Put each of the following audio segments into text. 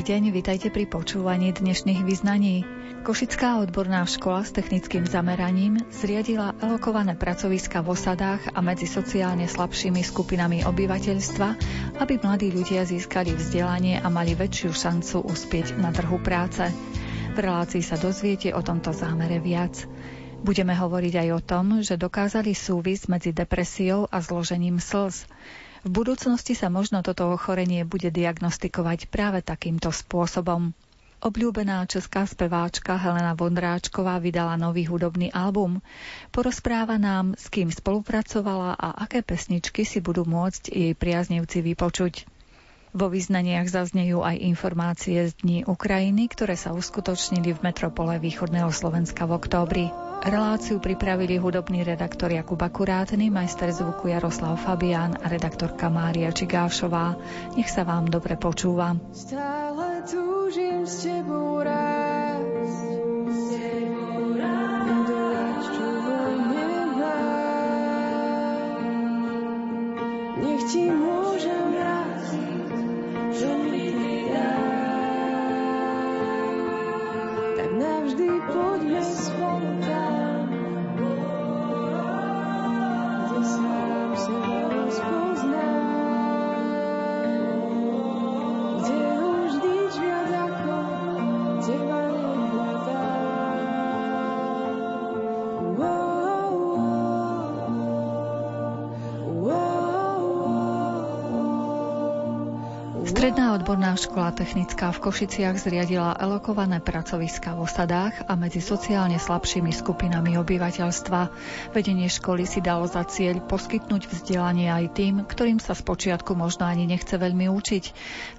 Deň, vitajte pri počúvaní dnešných vyznaní. Košická odborná škola s technickým zameraním zriadila alokované pracoviska v osadách a medzi sociálne slabšími skupinami obyvateľstva, aby mladí ľudia získali vzdelanie a mali väčšiu šancu uspieť na trhu práce. V relácii sa dozviete o tomto zámere viac. Budeme hovoriť aj o tom, že dokázali súvis medzi depresiou a zložením slz. V budúcnosti sa možno toto ochorenie bude diagnostikovať práve takýmto spôsobom. Obľúbená česká speváčka Helena Vondráčková vydala nový hudobný album. Porozpráva nám, s kým spolupracovala a aké pesničky si budú môcť jej priaznivci vypočuť. Vo význaniach zaznejú aj informácie z Dní Ukrajiny, ktoré sa uskutočnili v metropole východného Slovenska v októbri. Reláciu pripravili hudobný redaktor Jakub Akurátny, majster zvuku Jaroslav Fabián a redaktorka Mária Čigášová. Nech sa vám dobre počúva. Stále túžim s tebou Nech ti môžem Stredná odborná škola technická v Košiciach zriadila elokované pracoviska v osadách a medzi sociálne slabšími skupinami obyvateľstva. Vedenie školy si dalo za cieľ poskytnúť vzdelanie aj tým, ktorým sa spočiatku možno ani nechce veľmi učiť.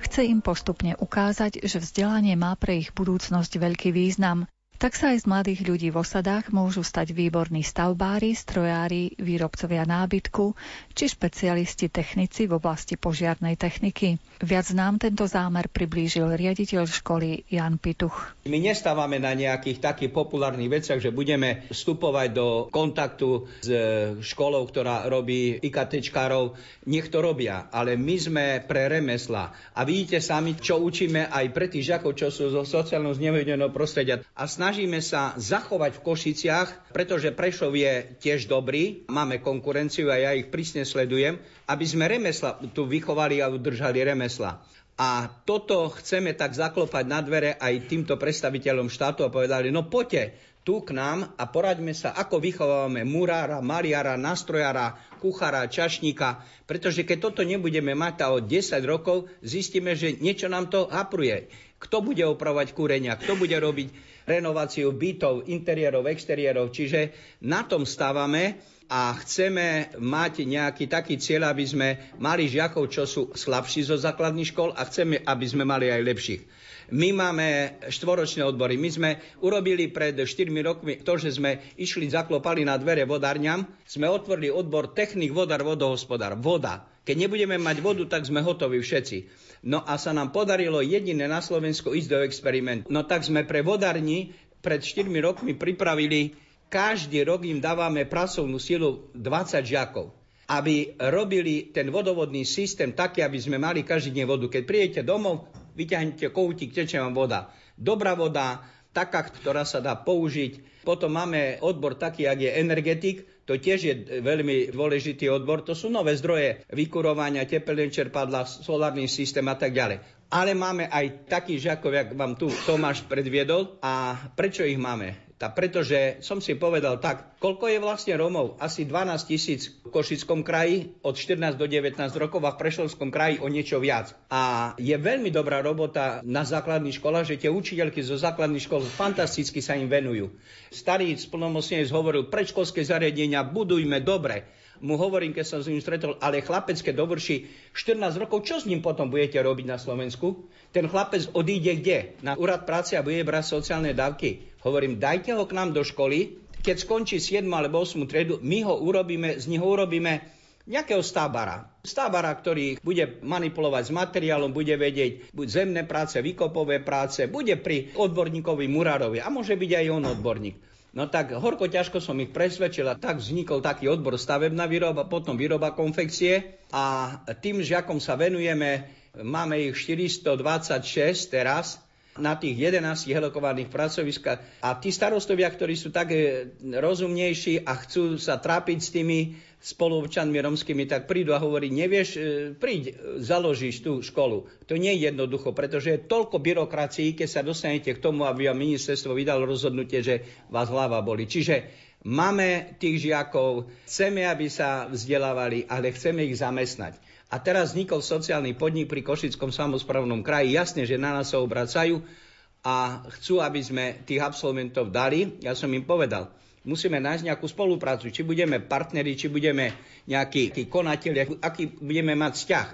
Chce im postupne ukázať, že vzdelanie má pre ich budúcnosť veľký význam. Tak sa aj z mladých ľudí v osadách môžu stať výborní stavbári, strojári, výrobcovia nábytku či špecialisti technici v oblasti požiarnej techniky. Viac nám tento zámer priblížil riaditeľ školy Jan Pituch. My nestávame na nejakých takých populárnych veciach, že budeme vstupovať do kontaktu s školou, ktorá robí IKTčkárov. Nech to robia, ale my sme pre remesla. A vidíte sami, čo učíme aj pre tých žiakov, čo sú zo sociálneho znevýhodneného prostredia. A snažíme sa zachovať v Košiciach, pretože Prešov je tiež dobrý, máme konkurenciu a ja ich prísne sledujem, aby sme remesla tu vychovali a udržali remesla. A toto chceme tak zaklopať na dvere aj týmto predstaviteľom štátu a povedali, no poďte tu k nám a poraďme sa, ako vychovávame murára, maliara, nastrojára, kuchára, čašníka, pretože keď toto nebudeme mať tá od 10 rokov, zistíme, že niečo nám to hapruje. Kto bude opravovať kúrenia, kto bude robiť renováciu bytov, interiérov, exteriérov. Čiže na tom stávame a chceme mať nejaký taký cieľ, aby sme mali žiakov, čo sú slabší zo základných škol a chceme, aby sme mali aj lepších. My máme štvoročné odbory. My sme urobili pred 4 rokmi to, že sme išli, zaklopali na dvere vodárňam, sme otvorili odbor technik, vodár, vodohospodár. Voda. Keď nebudeme mať vodu, tak sme hotoví všetci. No a sa nám podarilo jediné na Slovensku ísť do experimentu. No tak sme pre vodárni pred 4 rokmi pripravili každý rok im dávame pracovnú silu 20 žiakov, aby robili ten vodovodný systém taký, aby sme mali každý deň vodu. Keď prídete domov, vyťahnete koutík, teče vám voda. Dobrá voda, taká, ktorá sa dá použiť. Potom máme odbor taký, ak je energetik, to tiež je veľmi dôležitý odbor. To sú nové zdroje vykurovania, tepelné čerpadla, solárny systém a tak ďalej. Ale máme aj takých žiakov, jak vám tu Tomáš predviedol. A prečo ich máme? Tá, pretože som si povedal tak, koľko je vlastne Rómov? Asi 12 tisíc v Košickom kraji od 14 do 19 rokov a v Prešovskom kraji o niečo viac. A je veľmi dobrá robota na základných školách, že tie učiteľky zo základných škol fantasticky sa im venujú. Starý splnomocnenec hovoril, predškolské zariadenia budujme dobre mu hovorím, keď som s ním stretol, ale chlapec, keď dovrší 14 rokov, čo s ním potom budete robiť na Slovensku? Ten chlapec odíde kde? Na úrad práce a bude brať sociálne dávky. Hovorím, dajte ho k nám do školy, keď skončí 7 alebo 8 triedu, my ho urobíme, z neho urobíme nejakého stábara. Stábara, ktorý bude manipulovať s materiálom, bude vedieť buď zemné práce, výkopové práce, bude pri odborníkovi murárovi a môže byť aj on odborník. No tak horko ťažko som ich presvedčil a tak vznikol taký odbor stavebná výroba, potom výroba konfekcie. A tým žiakom sa venujeme, máme ich 426 teraz, na tých 11 helokovaných pracoviskách. A tí starostovia, ktorí sú tak e, rozumnejší a chcú sa trápiť s tými spoluobčanmi romskými, tak prídu a hovorí, nevieš, e, príď, založíš tú školu. To nie je jednoducho, pretože je toľko byrokracií, keď sa dostanete k tomu, aby vám ministerstvo vydalo rozhodnutie, že vás hlava boli. Čiže máme tých žiakov, chceme, aby sa vzdelávali, ale chceme ich zamestnať. A teraz vznikol sociálny podnik pri Košickom samozprávnom kraji. Jasne, že na nás sa obracajú a chcú, aby sme tých absolventov dali. Ja som im povedal, musíme nájsť nejakú spoluprácu. Či budeme partneri, či budeme nejakí konatelia, aký budeme mať vzťah.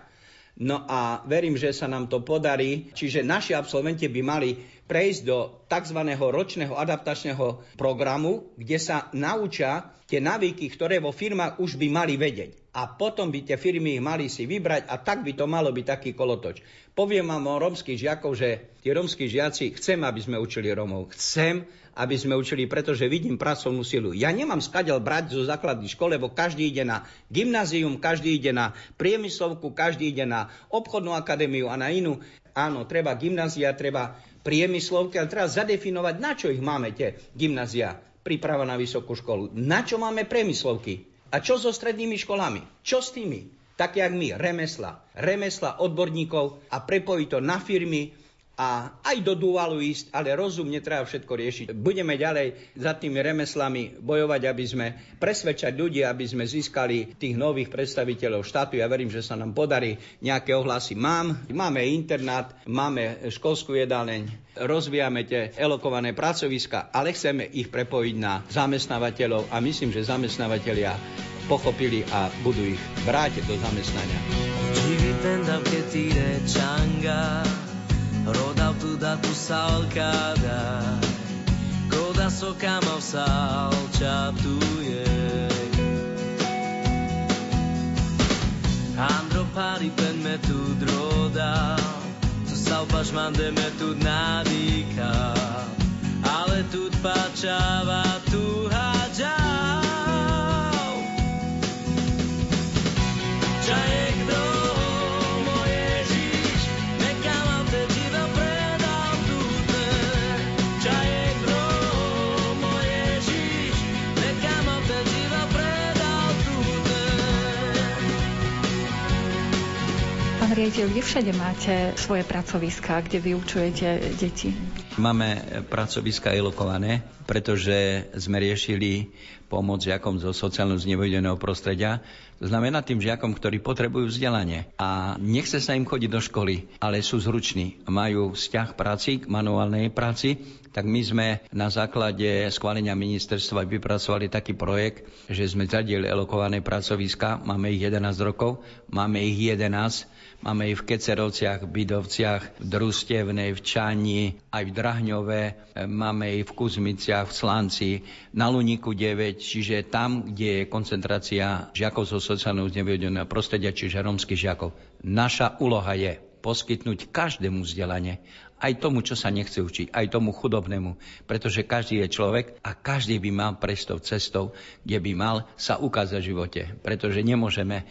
No a verím, že sa nám to podarí. Čiže naši absolventi by mali prejsť do tzv. ročného adaptačného programu, kde sa naučia tie navyky, ktoré vo firmách už by mali vedieť a potom by tie firmy mali si vybrať a tak by to malo byť taký kolotoč. Poviem vám o romských žiakov, že tí romskí žiaci, chcem, aby sme učili Romov. Chcem, aby sme učili, pretože vidím pracovnú silu. Ja nemám skadiaľ brať zo základnej škole, lebo každý ide na gymnázium, každý ide na priemyslovku, každý ide na obchodnú akadémiu a na inú. Áno, treba gymnázia, treba priemyslovky, ale treba zadefinovať, na čo ich máme tie gymnázia, príprava na vysokú školu. Na čo máme priemyslovky? A čo so strednými školami? Čo s tými? Tak jak my, remesla. Remesla odborníkov a prepojiť to na firmy, a aj do dualu ísť, ale rozumne treba všetko riešiť. Budeme ďalej za tými remeslami bojovať, aby sme presvedčať ľudí, aby sme získali tých nových predstaviteľov štátu. Ja verím, že sa nám podarí. Nejaké ohlasy mám. Máme internát, máme školskú jedáleň, rozvíjame tie elokované pracoviska, ale chceme ich prepojiť na zamestnávateľov a myslím, že zamestnávateľia pochopili a budú ich brať do zamestnania. Rodautuda tu salcada Coda socama salciatuje Andro pari pen me tu droda. Co salpaš mande me tu nadika Ale tu pačava tu riaditeľ, kde všade máte svoje pracoviská, kde vyučujete deti? Máme pracoviska elokované, pretože sme riešili pomoc žiakom zo sociálno znevojdeného prostredia. To znamená tým žiakom, ktorí potrebujú vzdelanie a nechce sa im chodiť do školy, ale sú zruční, majú vzťah práci k manuálnej práci, tak my sme na základe schválenia ministerstva vypracovali taký projekt, že sme zadili elokované pracoviska, máme ich 11 rokov, máme ich 11 Máme ich v Kecerovciach, v Bidovciach, v Drustevnej, v Čani, aj v Drahňove, e, máme ich v Kuzmiciach, v Slanci, na Luniku 9, čiže tam, kde je koncentrácia žiakov zo sociálneho znevýhodneného prostredia, čiže romských žiakov. Naša úloha je poskytnúť každému vzdelanie, aj tomu, čo sa nechce učiť, aj tomu chudobnému, pretože každý je človek a každý by mal prejsť tou cestou, kde by mal sa ukázať v živote, pretože nemôžeme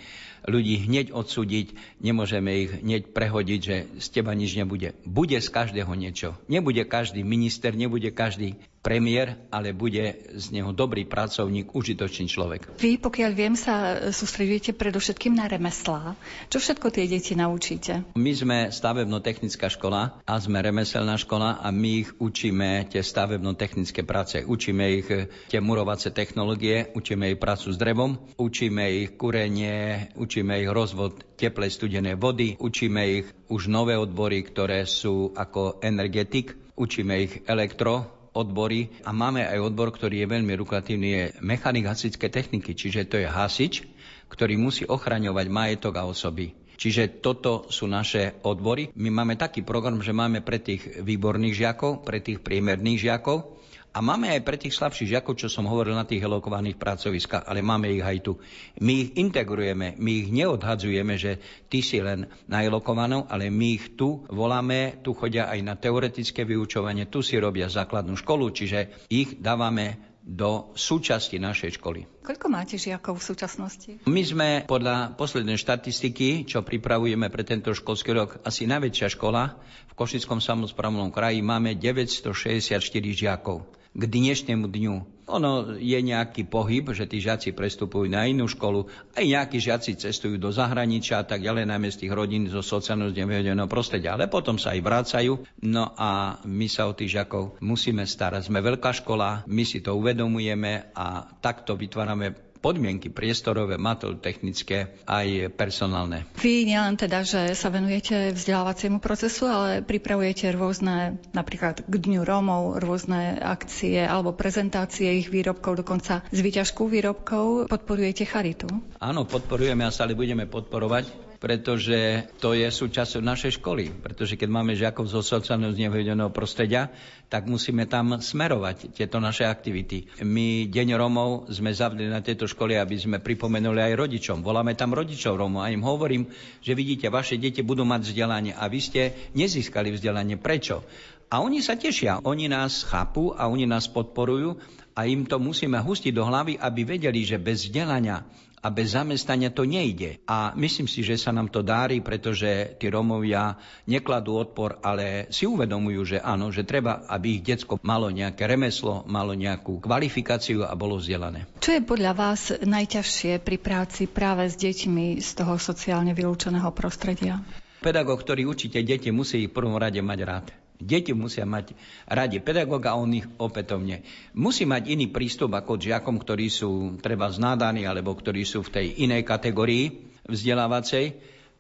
ľudí hneď odsúdiť, nemôžeme ich hneď prehodiť, že z teba nič nebude. Bude z každého niečo. Nebude každý minister, nebude každý premiér, ale bude z neho dobrý pracovník, užitočný človek. Vy, pokiaľ viem, sa sústredujete predovšetkým na remeslá. Čo všetko tie deti naučíte? My sme stavebno-technická škola a sme remeselná škola a my ich učíme tie stavebno-technické práce. Učíme ich tie murovacie technológie, učíme ich prácu s drevom, učíme ich kurenie, učíme ich rozvod teplej studenej vody, učíme ich už nové odbory, ktoré sú ako energetik, učíme ich elektro, odbory a máme aj odbor, ktorý je veľmi lukratívny, je mechanik hasičské techniky, čiže to je hasič, ktorý musí ochraňovať majetok a osoby. Čiže toto sú naše odbory. My máme taký program, že máme pre tých výborných žiakov, pre tých priemerných žiakov A máme aj pre tých slabších žiakov, čo som hovoril na tých elokovaných pracoviskách, ale máme ich aj tu. My ich integrujeme, my ich neodhadzujeme, že ty si len na elokovanou, ale my ich tu voláme, tu chodia aj na teoretické vyučovanie, tu si robia základnú školu, čiže ich dávame do súčasti našej školy. Koľko máte žiakov v súčasnosti? My sme podľa poslednej štatistiky, čo pripravujeme pre tento školský rok, asi najväčšia škola v Košickom samozprávnom kraji. Máme 964 žiakov k dnešnému dňu. Ono je nejaký pohyb, že tí žiaci prestupujú na inú školu, aj nejakí žiaci cestujú do zahraničia a tak ďalej, najmä z tých rodín zo sociálneho znevýhodneného prostredia, ale potom sa aj vrácajú. No a my sa o tých žiakov musíme starať. Sme veľká škola, my si to uvedomujeme a takto vytvárame podmienky priestorové, technické aj personálne. Vy nielen teda, že sa venujete vzdelávaciemu procesu, ale pripravujete rôzne, napríklad k Dňu Rómov, rôzne akcie alebo prezentácie ich výrobkov, dokonca z výťažku výrobkov. Podporujete charitu? Áno, podporujeme a stále budeme podporovať pretože to je súčasťou našej školy. Pretože keď máme žiakov zo sociálneho znevýhodneného prostredia, tak musíme tam smerovať tieto naše aktivity. My Deň Romov sme zavdali na tejto škole, aby sme pripomenuli aj rodičom. Voláme tam rodičov Romov a im hovorím, že vidíte, vaše deti budú mať vzdelanie a vy ste nezískali vzdelanie. Prečo? A oni sa tešia, oni nás chápu a oni nás podporujú a im to musíme hustiť do hlavy, aby vedeli, že bez vzdelania a bez zamestnania to nejde. A myslím si, že sa nám to dári, pretože tí Romovia nekladú odpor, ale si uvedomujú, že áno, že treba, aby ich detsko malo nejaké remeslo, malo nejakú kvalifikáciu a bolo vzdelané. Čo je podľa vás najťažšie pri práci práve s deťmi z toho sociálne vylúčeného prostredia? Pedagóg, ktorý učíte deti, musí ich v prvom rade mať rád. Deti musia mať radi pedagóga a on ich opätovne. Musí mať iný prístup ako žiakom, ktorí sú treba znádaní alebo ktorí sú v tej inej kategórii vzdelávacej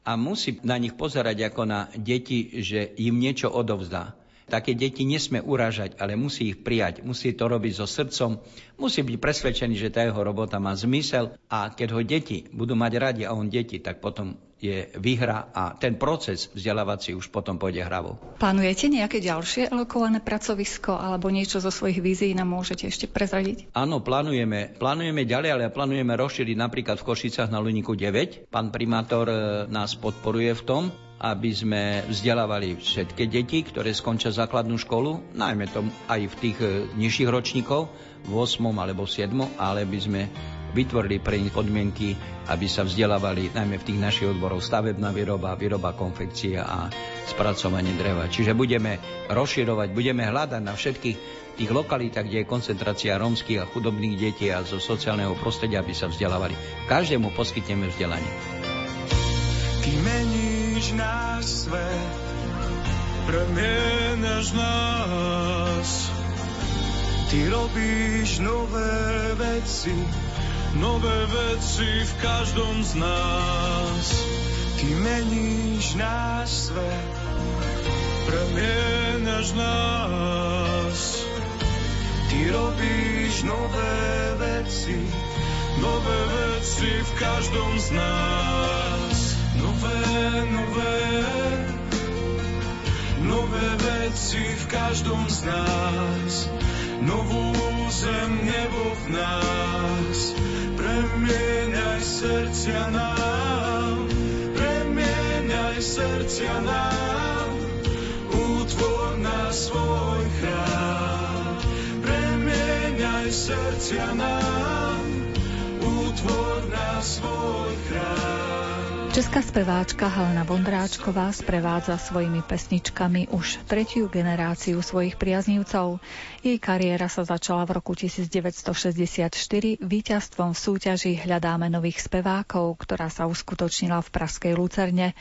a musí na nich pozerať ako na deti, že im niečo odovzdá. Také deti nesme uražať, ale musí ich prijať, musí to robiť so srdcom, musí byť presvedčený, že tá jeho robota má zmysel a keď ho deti budú mať radi a on deti, tak potom je výhra a ten proces vzdelávací už potom pôjde hravou. Plánujete nejaké ďalšie alokované pracovisko alebo niečo zo svojich vízií nám môžete ešte prezradiť? Áno, plánujeme. Plánujeme ďalej, ale plánujeme rozšíriť napríklad v Košicách na Luniku 9. Pán primátor e, nás podporuje v tom, aby sme vzdelávali všetky deti, ktoré skončia základnú školu, najmä tom aj v tých e, nižších ročníkov, v 8. alebo 7. ale by sme vytvorili pre nich podmienky, aby sa vzdelávali najmä v tých našich odboroch stavebná výroba, výroba konfekcie a spracovanie dreva. Čiže budeme rozširovať, budeme hľadať na všetkých tých lokalitách, kde je koncentrácia rómskych a chudobných detí a zo sociálneho prostredia, aby sa vzdelávali. Každému poskytneme vzdelanie. Ty meníš náš svet, premienaš nás. Ty robíš nové veci, nové veci v každom z nás. Ty meníš náš svet, premienaš nás. Ty robíš nové veci, nové veci v každom z nás. Nové, nové, nové veci v každom z nás. Novú zem, nebo v nás Premieňaj srdcia nám, premieňaj srdcia nám, utvor na svoj chrám. Premieňaj srdcia nám, utvor na svoj chrám. Česká speváčka Helena Vondráčková sprevádza svojimi pesničkami už tretiu generáciu svojich priaznívcov. Jej kariéra sa začala v roku 1964 víťazstvom v súťaži Hľadáme nových spevákov, ktorá sa uskutočnila v Praskej Lucerne.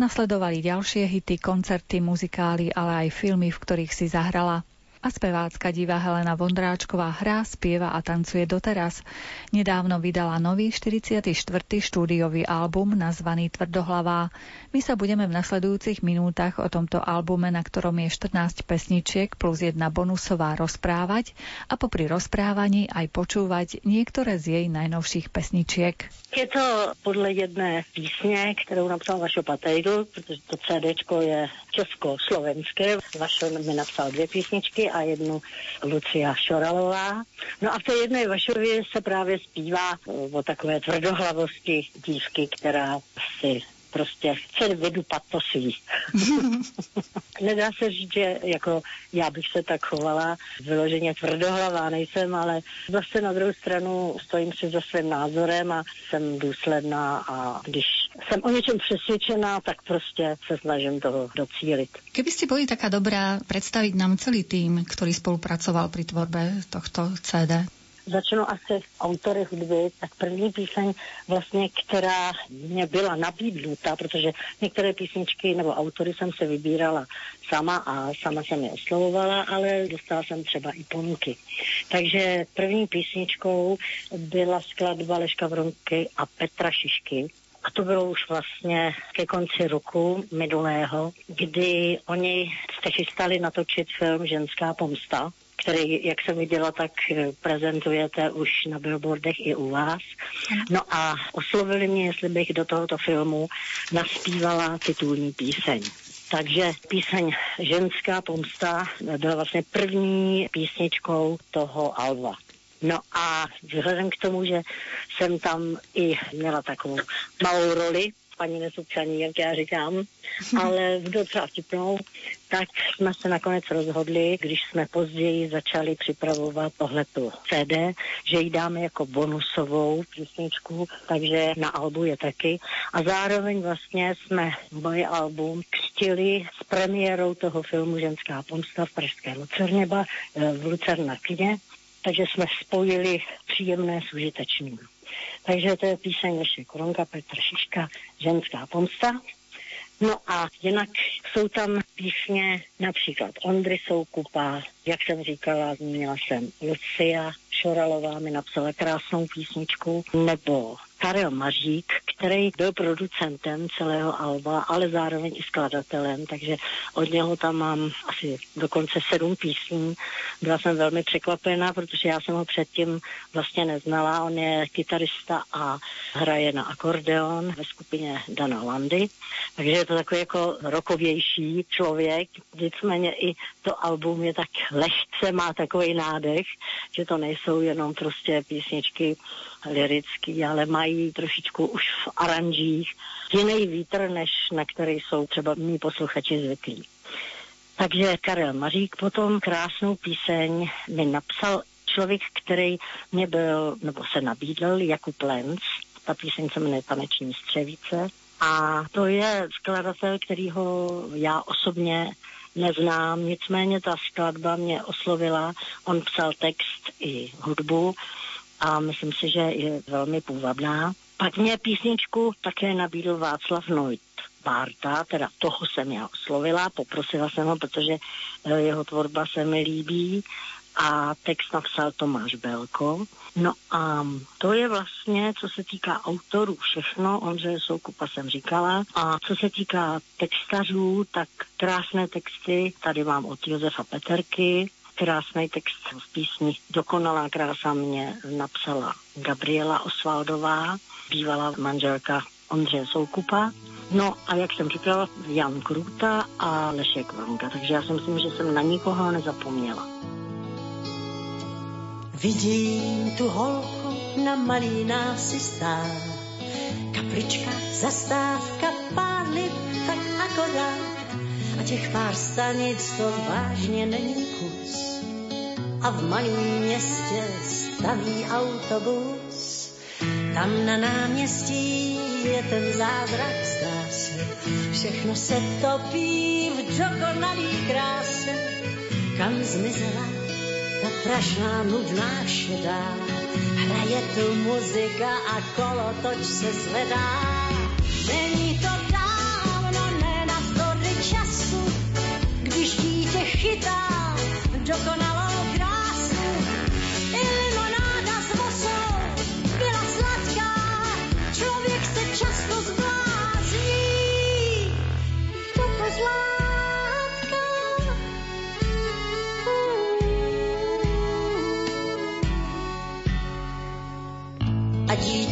Nasledovali ďalšie hity, koncerty, muzikály, ale aj filmy, v ktorých si zahrala a spevácka diva Helena Vondráčková hrá, spieva a tancuje doteraz. Nedávno vydala nový 44. štúdiový album nazvaný Tvrdohlavá. My sa budeme v nasledujúcich minútach o tomto albume, na ktorom je 14 pesničiek plus jedna bonusová rozprávať a popri rozprávaní aj počúvať niektoré z jej najnovších pesničiek. Je to podle jedné písně, kterou napsal Vašo Patejdl, protože to CD je česko-slovenské. Vašo mi napsal dvě písničky a jednu Lucia Šoralová. No a v té jedné Vašově se právě zpívá o takové tvrdohlavosti dívky, která si prostě vydupat to svý. Nedá se říct, že jako já bych se tak chovala, vyloženě tvrdohlavá nejsem, ale zase na druhou stranu stojím si za svým názorem a jsem důsledná a když jsem o něčem přesvědčená, tak prostě se snažím toho docílit. Keby ste boli taká dobrá predstaviť nám celý tým, ktorý spolupracoval pri tvorbe tohto CD? Začnu asi autory hudby, tak první píseň vlastně, která mě byla nabídnuta, protože některé písničky nebo autory jsem se vybírala sama a sama jsem je oslovovala, ale dostala jsem třeba i ponuky. Takže první písničkou byla skladba Leška Vronky a Petra Šišky, a to bylo už vlastně ke konci roku minulého, kdy oni se chystali natočit film Ženská pomsta který, jak jsem viděla, tak eh, prezentujete už na billboardech i u vás. No a oslovili mě, jestli bych do tohoto filmu naspívala titulní píseň. Takže píseň Ženská pomsta byla vlastně první písničkou toho Alva. No a vzhledem k tomu, že jsem tam i měla takovou malou roli, paní nesupčaní, jak já říkám, ale docela vtipnou, tak jsme se nakonec rozhodli, když jsme později začali připravovat tohletu CD, že ji dáme jako bonusovou písničku, takže na albu je taky. A zároveň vlastně jsme moje album křtili s premiérou toho filmu Ženská pomsta v Pražské Lucerneba eh, v Lucerna kně, takže jsme spojili příjemné s užitečným. Takže to je píseň Leše Koronka, Petra Šiška, Ženská pomsta. No a jinak jsou tam písně například Ondry Soukupa, jak jsem říkala, zmínila jsem Lucia Šoralová mi napsala krásnou písničku, nebo Karel Mařík, který byl producentem celého alba, ale zároveň i skladatelem, takže od něho tam mám asi dokonce sedm písní. Byla jsem velmi překvapená, protože já jsem ho předtím vlastně neznala. On je kytarista a hraje na akordeon ve skupině Dana Landy, takže je to takový jako rokovější člověk. Nicméně i to album je tak lehce, má takový nádech, že to nejsou jenom prostě písničky lirický, ale mají trošičku už v aranžích jiný vítr, než na který jsou třeba mý posluchači zvyklí. Takže Karel Mařík potom krásnou píseň mi napsal člověk, který mě byl, nebo se nabídl, Jakub Lenz. Ta píseň se jmenuje Taneční střevíce. A to je skladatel, kterýho já osobně neznám, nicméně ta skladba mě oslovila. On psal text i hudbu a myslím si, že je velmi půvabná. Pak mě písničku také nabídl Václav Noit. Bárta, teda toho jsem já oslovila, poprosila jsem ho, protože eh, jeho tvorba se mi líbí a text napsal Tomáš Belko. No a to je vlastně, co se týká autorů, všechno, Ondřeje Soukupa jsem říkala. A co se týká textařů, tak krásné texty tady mám od Josefa Peterky, krásný text v písni Dokonalá krása mě napsala Gabriela Osvaldová, bývalá manželka Ondřeje Soukupa. No a jak jsem říkala, Jan Kruta a Lešek Vanka, takže já si myslím, že jsem na nikoho nezapomněla. Vidím tu holku na malý násystá, kaplička, zastávka, pár tak akorát a těch pár stanic to vážně není kus. A v malém městě staví autobus, tam na náměstí je ten zázrak se. Všechno se topí v dokonalý kráse, kam zmizela ta prašná nudná šedá. Hraje tu muzika a kolotoč se zvedá. Není to chytá dokonalou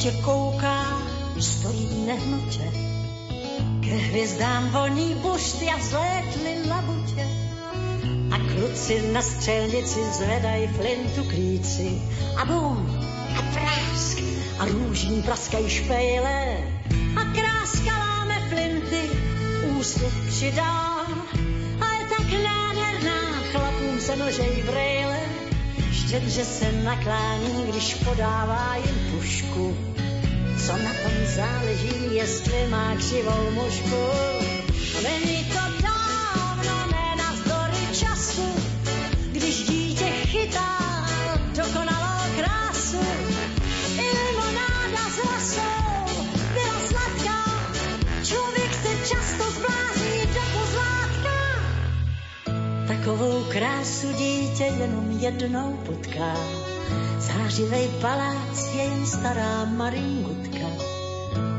Dítě kouká stojí nehnutě. Ke hvězdám voní bušty a vzlétly labutě. A kluci na střelnici zvedají flintu klíci. A bum, a prásk, a růžím praskají špejle. A kráska láme flinty, úsměv přidá. A je tak nádherná, chlapům se nožej brejle. Štědře se naklání, když podává jim pušku. Co na tom záleží, jestli má křivou mužku. Není to dávno, ne navzdory času, když dítě chytá dokonalou krásu. I limonáda s rosou byla sladká, člověk se často zblázní do pozlátka. Takovou krásu dítě jenom jednou potká. Zářivej palác je jen stará maringutka.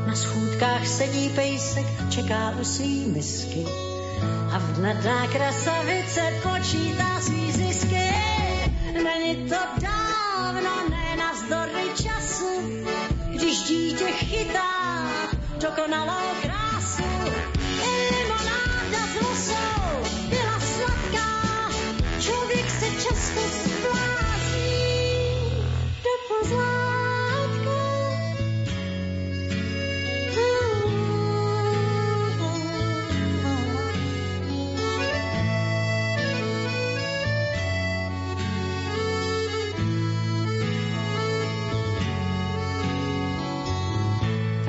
Na schůdkách sedí pejsek, čeká u svý misky. A vnadná krasavice počítá svý zisky. Není to dávno, ne navzdory času, když dítě chytá dokonalou krásu.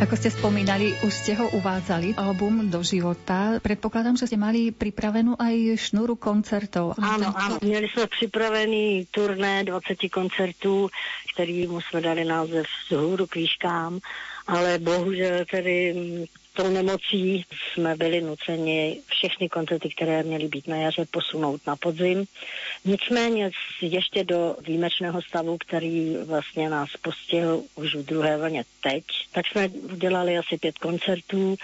Ako ste spomínali, už ste ho uvádzali, album do života. Predpokladám, že ste mali pripravenú aj šnúru koncertov. Ano, ano. Měli jsme připravený turné 20 koncertů, kterýmu jsme dali název Z hůru k výškám, ale bohužel tedy tou nemocí jsme byli nuceni všechny koncerty, které měly být na jaře, posunout na podzim. Nicméně ještě do výjimečného stavu, který vlastně nás postihl už v druhé vlně teď, tak jsme udělali asi pět koncertů.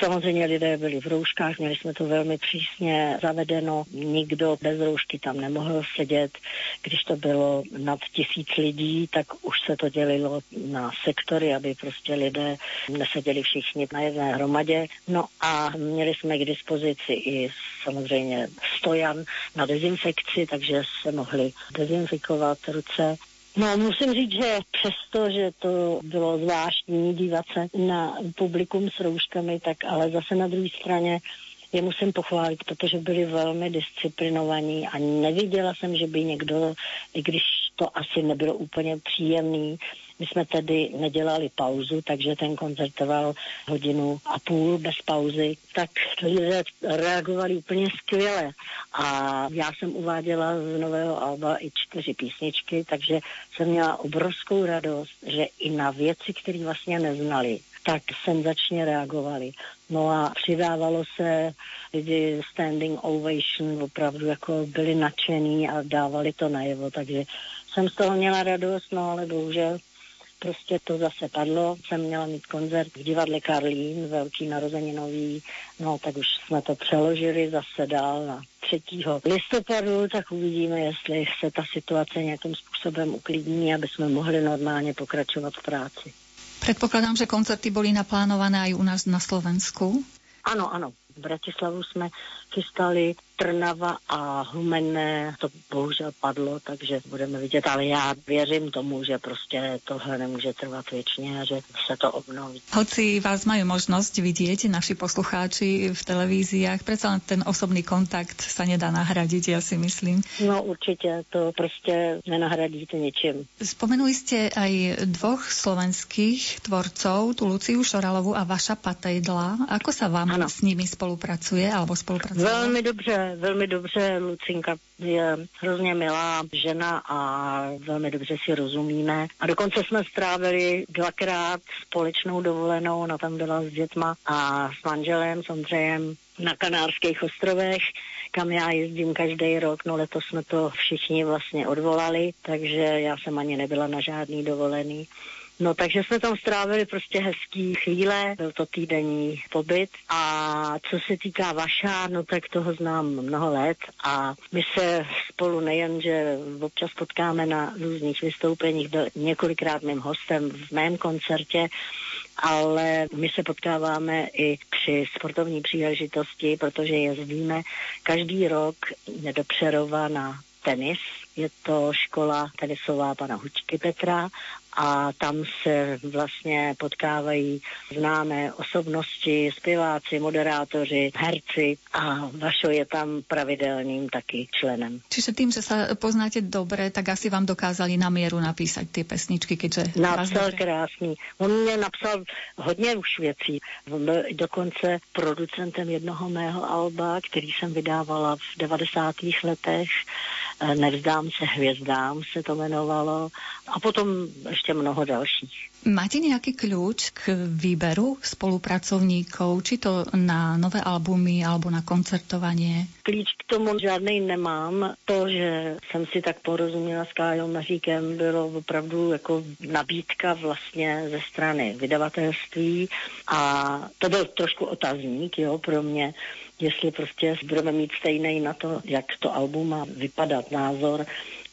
Samozřejmě lidé byli v rouškách, měli jsme to velmi přísně zavedeno, nikdo bez roušky tam nemohl sedět. Když to bylo nad tisíc lidí, tak už se to dělilo na sektory, aby prostě lidé neseděli všichni na jedné hromadě. No a měli jsme k dispozici i samozřejmě stojan na dezinfekci, takže se mohli dezinfikovat ruce. No, musím říct, že přesto, že to bylo zvláštní dívat se na publikum s rouškami, tak ale zase na druhé straně je musím pochválit, protože byli velmi disciplinovaní a neviděla jsem, že by někdo, i když to asi nebylo úplně příjemný, my jsme tedy nedělali pauzu, takže ten koncert trval hodinu a půl bez pauzy, tak lidé reagovali úplně skvěle. A já jsem uváděla z nového alba i čtyři písničky, takže jsem měla obrovskou radost, že i na věci, které vlastně neznali, tak senzačně reagovali. No a přidávalo se lidi standing ovation, opravdu jako byli nadšení a dávali to najevo, takže jsem z toho měla radost, no ale bohužel prostě to zase padlo. Jsem měla mít koncert v divadle Karlín, velký narozeninový, no tak už jsme to přeložili zase dál na 3. listopadu, tak uvidíme, jestli se ta situace nějakým způsobem uklidní, aby jsme mohli normálně pokračovat v práci. Predpokladám, že koncerty boli naplánované aj u nás na Slovensku. Ano, ano. V Bratislavu jsme chystali Trnava a Humenné, to bohužel padlo, takže budeme vidět, ale já věřím tomu, že prostě tohle nemůže trvat věčně a že se to obnoví. Hoci vás majú možnosť vidieť, naši poslucháči v televíziách, len ten osobný kontakt sa nedá nahradiť, ja si myslím. No určitě, to prostě nenahradíte ničím. Spomenuli ste aj dvoch slovenských tvorcov, tú Luciu Šoralovú a Vaša Patejdla. Ako sa vám Ano. s nimi spolupracuje, alebo spolupracuje? Velmi dobře, velmi dobře. Lucinka je hrozně milá žena a velmi dobře si rozumíme. A dokonce jsme strávili dvakrát společnou dovolenou, ona tam byla s dětma a s manželem, s Ondřejem na Kanárských ostrovech, kam já jezdím každý rok. No letos jsme to všichni vlastně odvolali, takže já jsem ani nebyla na žádný dovolený. No takže jsme tam strávili prostě hezký chvíle, byl to týdenní pobyt a co se týká Vaša, no tak toho znám mnoho let a my se spolu nejen, že občas potkáme na různých vystoupeních, byl několikrát mým hostem v mém koncertě, ale my se potkáváme i při sportovní příležitosti, protože jezdíme každý rok do Přerova na tenis. Je to škola tenisová pana Hučky Petra a tam se vlastně potkávají známé osobnosti, zpěváci, moderátoři, herci a Vašo je tam pravidelným taky členem. Čiže tým, že sa poznáte dobre, tak asi vám dokázali na mieru napísať tie pesničky, keďže... Napsal krásný. On mě napsal hodně už věcí. On byl dokonce producentem jednoho mého alba, který jsem vydávala v 90. letech. Nevzdám se hvězdám se to jmenovalo. A potom ještě mnoho dalších. Máte nejaký kľúč k výberu spolupracovníkov, či to na nové albumy alebo na koncertovanie? Klíč k tomu žádný nemám. To, že jsem si tak porozuměla s Kájou Maříkem, bylo opravdu jako nabídka vlastně ze strany vydavatelství a to byl trošku otazník jo, pro mě jestli prostě budeme mít stejný na to, jak to album má vypadat, názor,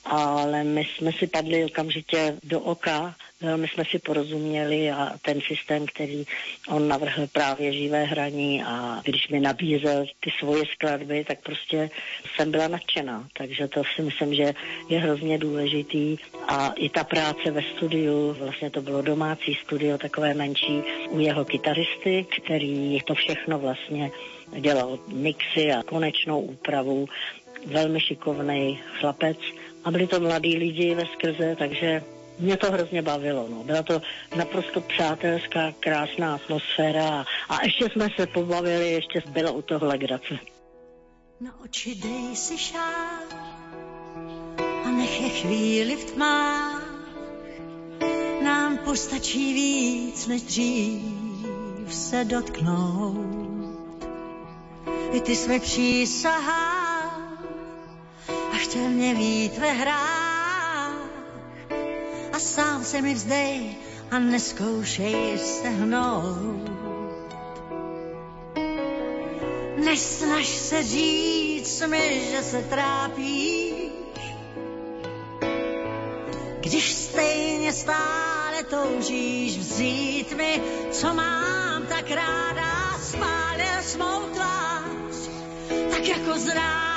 ale my jsme si padli okamžitě do oka, velmi jsme si porozuměli a ten systém, který on navrhl právě živé hraní a když mi nabízel ty svoje skladby, tak prostě jsem byla nadšená. Takže to si myslím, že je hrozně důležitý. A i ta práce ve studiu, vlastně to bylo domácí studio, takové menší u jeho kytaristy, který to všechno vlastně dělal mixy a konečnou úpravu. Velmi šikovný chlapec a byli to mladí lidi ve skrze, takže mě to hrozně bavilo. No. Byla to naprosto přátelská, krásná atmosféra a, ještě jsme se pobavili, ještě byla u toho legrace. Na oči dej si šál a nech je chvíli v tmách. Nám postačí víc než dřív se dotknout. I ty své přísahá mě vít ve hrách. A sám se mi vzdej a neskoušej se hnout. Nesnaž se říct mi, že se trápíš, když stejně stále toužíš vzít mi, co mám tak ráda, spálil smou tvář, tak jako hář.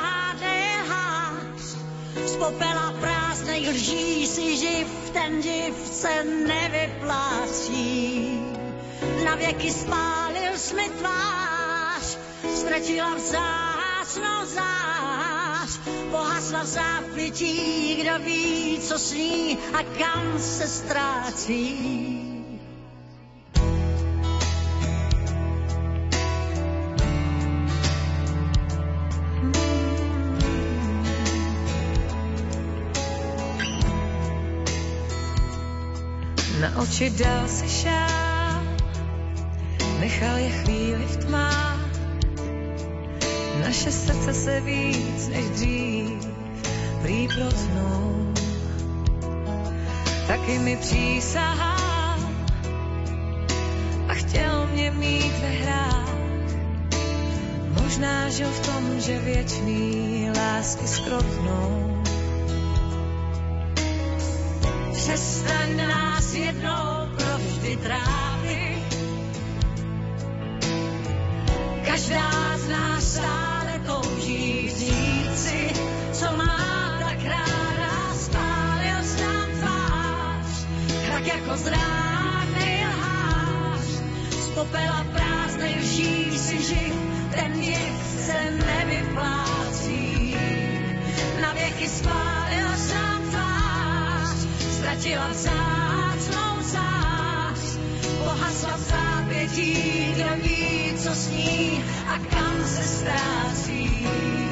Popela prázdnej lží si živ, ten div se nevyplácí. Na věky spálil mi tvář, ztratila vzácnou zář, pohasla v zápětí, kdo ví, co sní a kam se ztrácí. Na oči dal si šál, nechal je chvíli v tmách. Naše srdce se víc než dřív prý. Taky mi přísahá a chtěl mě mít ve hrách. Možná žil v tom, že věčný lásky skrotnou. Zrádnej lhář. Z popela prázdnej lží si živ, ten div se nevyplácí. Na věky spálil nám tvář, ztratila vzácnou zář, pohasla v zápětí, kdo ví, co sní a kam se ztrácí.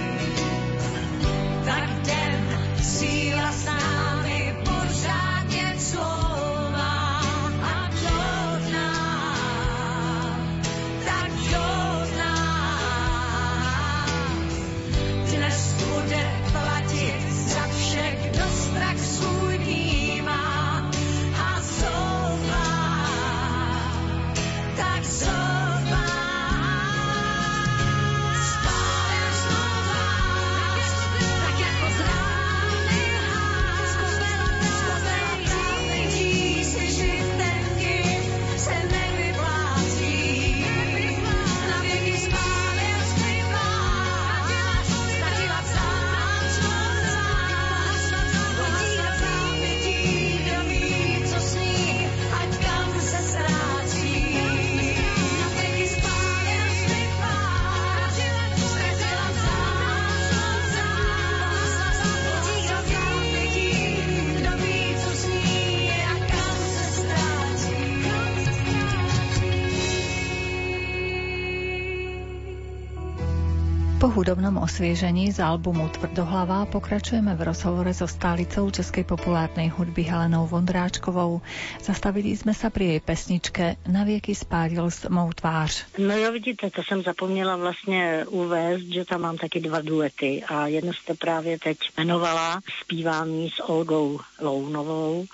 Hudobnom osviežení z albumu Tvrdohlava pokračujeme v rozhovore so stálicou českej populárnej hudby Helenou Vondráčkovou. Zastavili sme sa pri jej pesničke Na vieky spádil s mou tvář. No jo, vidíte, to jsem zapomněla vlastně uvést, že tam mám taky dva duety a jedno jste právě teď jmenovala zpívání s Olgou Lounovou,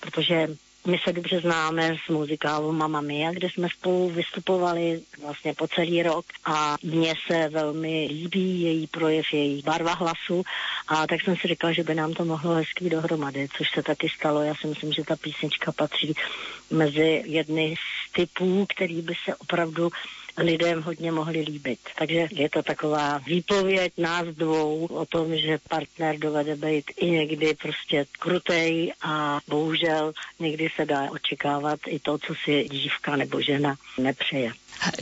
protože my se dobře známe z muzikálu Mama Mia, kde jsme spolu vystupovali vlastně po celý rok a mně se velmi líbí její projev, její barva hlasu a tak jsem si říkala, že by nám to mohlo hezky dohromady, což se taky stalo. Já si myslím, že ta písnička patří mezi jedny z typů, který by se opravdu lidem hodně mohli líbit. Takže je to taková výpověď nás dvou o tom, že partner dovede být i někdy prostě krutej a bohužel někdy se dá očekávat i to, co si dívka nebo žena nepřeje.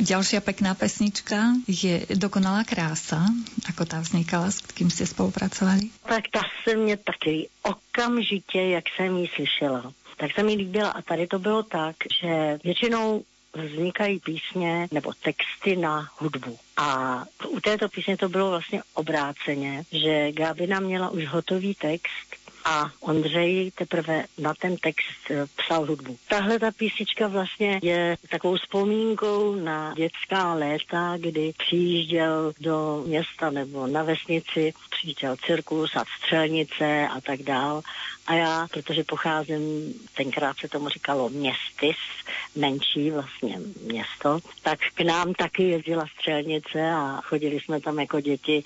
Ďalšia pekná pesnička je Dokonalá krása. Ako tá vznikala, s kým ste spolupracovali? Tak ta se mě taky okamžitě, jak jsem ji slyšela, tak se mi líbila. A tady to bylo tak, že většinou vznikají písně nebo texty na hudbu. A u této písně to bylo vlastně obráceně, že Gábina měla už hotový text a Ondřej teprve na ten text eh, psal hudbu. Tahle ta písnička vlastně je takovou vzpomínkou na dětská léta, kdy přijížděl do města nebo na vesnici, přijížděl cirkus a střelnice a tak dál. A já, protože pocházím, tenkrát se tomu říkalo městis, menší vlastně město, tak k nám taky jezdila střelnice a chodili jsme tam jako děti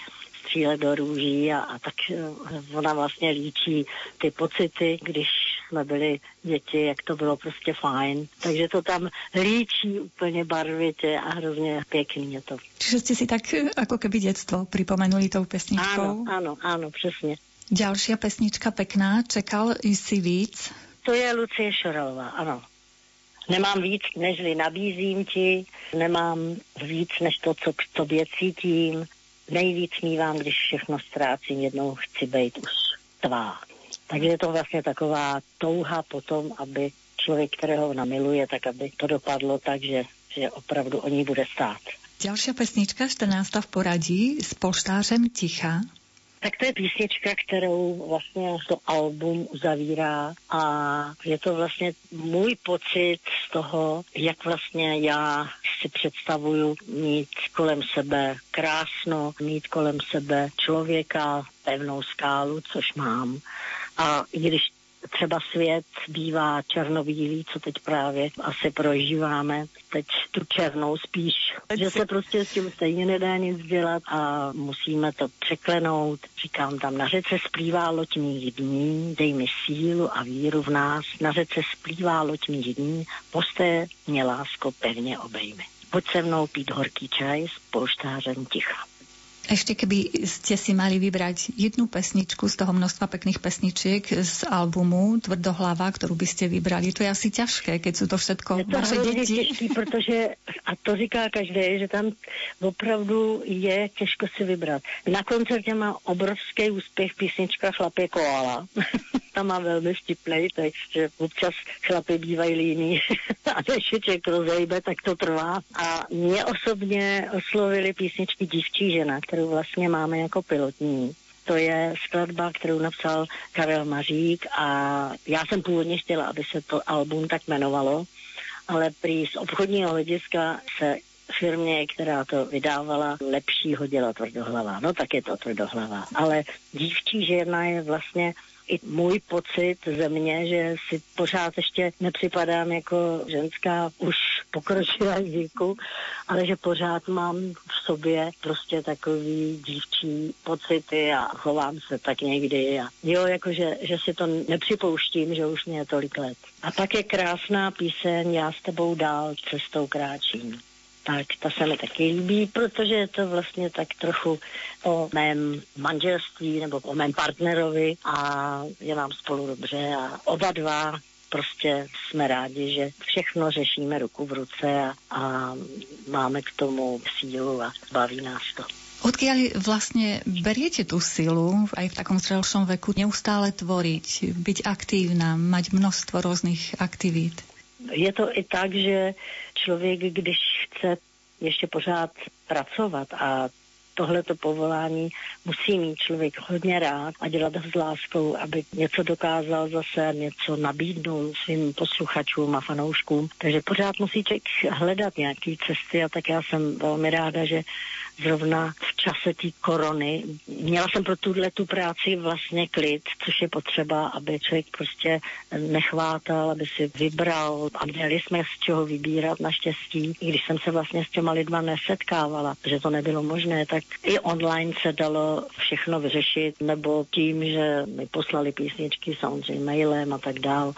střílet do růží a, a tak eh, ona vlastně líčí ty pocity, když jsme byli děti, jak to bylo prostě fajn. Takže to tam líčí úplně barvitě a hrozně pěkný je to. Čiže ste si tak ako keby detstvo pripomenuli tou pesničkou? Áno, áno, áno, přesně. Ďalšia pesnička pekná, Čekal si víc. To je Lucie Šorelová, ano. Nemám víc, nežli nabízím ti, nemám víc, než to, co k tobě cítím, nejvíc mývám, když všechno ztrácím, jednou chci být už tvá. Takže je to vlastně taková touha potom, aby člověk, kterého namiluje, tak aby to dopadlo tak, že, že opravdu o ní bude stát. Ďalšia pesnička, 14. v poradí, s poštářem Ticha. Tak to je písnička, kterou vlastně to album uzavírá a je to vlastně můj pocit z toho, jak vlastně já si představuju mít kolem sebe krásno, mít kolem sebe člověka, pevnou skálu, což mám. A i když třeba svět bývá černobílý, co teď právě asi prožíváme, teď tu černou spíš, že se prostě s tím stejně nedá nic dělat a musíme to překlenout. Říkám tam, na řece splývá loď mých dní, dej mi sílu a víru v nás, na řece splývá loď mých dní, posté mě lásko pevně obejmy. Pojď se mnou pít horký čaj s polštářem ticha. Ešte keby ste si mali vybrať jednu pesničku z toho množstva pekných pesničiek z albumu Tvrdohlava, ktorú by ste vybrali, to je asi ťažké, keď sú to všetko je to vaše deti. Těžký, protože, a to říká každý, že tam opravdu je těžko si vybrat. Na koncertě má obrovský úspěch písnička Chlapě koala. tam má velmi vtipný text, že občas chlapy bývají líní a než je člověk rozejbe, tak to trvá. A mě osobně oslovili písničky Dívčí žena, kterou vlastně máme jako pilotní. To je skladba, kterou napsal Karel Mařík a já jsem původně chtěla, aby se to album tak jmenovalo, ale prý z obchodního hlediska se firmě, která to vydávala, lepší hodila tvrdohlava. No tak je to tvrdohlava. Ale dívčí žena je vlastně i můj pocit ze mě, že si pořád ještě nepřipadám jako ženská už pokročilá díku, ale že pořád mám v sobě prostě takový dívčí pocity a chovám se tak někdy. A jo, jakože že si to nepřipouštím, že už mě je tolik let. A pak je krásná píseň Já s tebou dál cestou kráčím tak ta se mi taky líbí, protože je to vlastně tak trochu o mém manželství nebo o mém partnerovi a je nám spolu dobře a oba dva prostě jsme rádi, že všechno řešíme ruku v ruce a, a máme k tomu sílu a baví nás to. Odkiaľ vlastne beriete tú silu aj v takom zrelšom veku neustále tvoriť, byť aktívna, mať množstvo rôznych aktivít? Je to i tak, že člověk, když chce ještě pořád pracovat a tohleto povolání musí mít člověk hodně rád a dělat ho s láskou, aby něco dokázal zase, něco nabídnout svým posluchačům a fanouškům. Takže pořád musí člověk hledat nějaké cesty a tak já jsem velmi ráda, že zrovna v čase té korony. Měla jsem pro tuhle tu práci vlastně klid, což je potřeba, aby člověk prostě nechvátal, aby si vybral a měli jsme z čeho vybírat naštěstí. I když jsem se vlastně s těma lidma nesetkávala, že to nebylo možné, tak i online se dalo všechno vyřešit, nebo tím, že mi poslali písničky samozřejmě mailem a tak dál.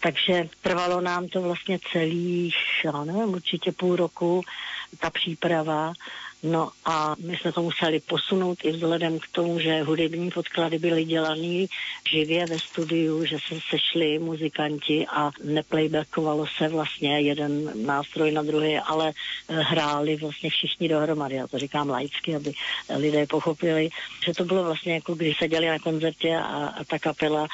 Takže trvalo nám to vlastně celých, já nevím, určitě půl roku ta příprava No a my jsme to museli posunout i vzhledem k tomu, že hudební podklady byly dělané živě ve studiu, že se sešli muzikanti a neplaybackovalo se vlastně jeden nástroj na druhý, ale eh, hráli vlastně všichni dohromady. Já to říkám laicky, aby lidé pochopili, že to bylo vlastně jako když seděli na koncertě a, a ta kapela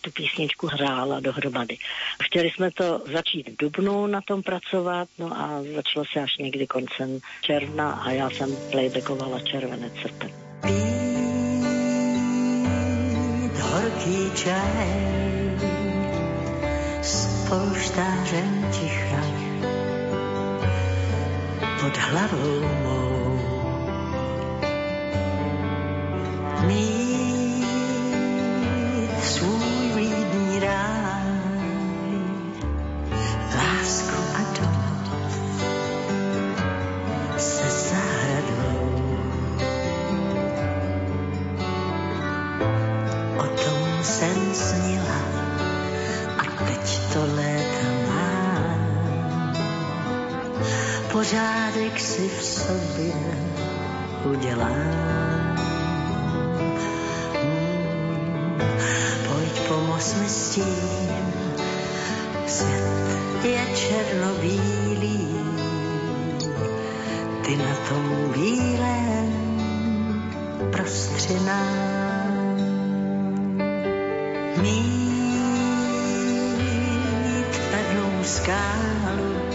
tu písničku hrála dohromady. Chtěli jsme to začít v Dubnu na tom pracovat, no a začalo se až někdy koncem června a já jsem playbackovala Červené srpen. Pít horký čaj s polštářem ticha pod hlavou mou. Mít svůj Pořádek si v sobě udělám. Hmm, Pojď pomoz mi s tím, svět je černobílý, ty na tom bílém prostřinám. Mít pevnou skálu,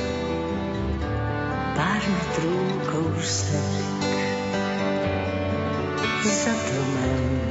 pár metrů kousek za domem.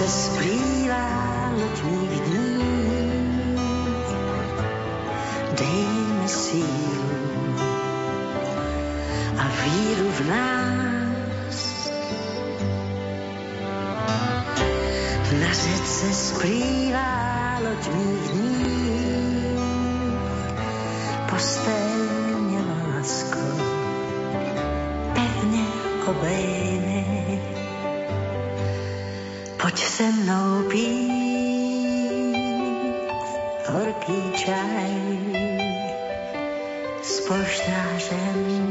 Řece splývá mých dní, dej mi sílu a víru v nás. Na řece splývá loď horký čaj s polštářem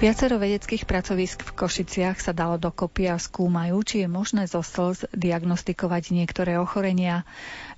Viacero vedeckých pracovisk v Košiciach sa dalo dokopy a skúmajú, či je možné zo slz diagnostikovať niektoré ochorenia.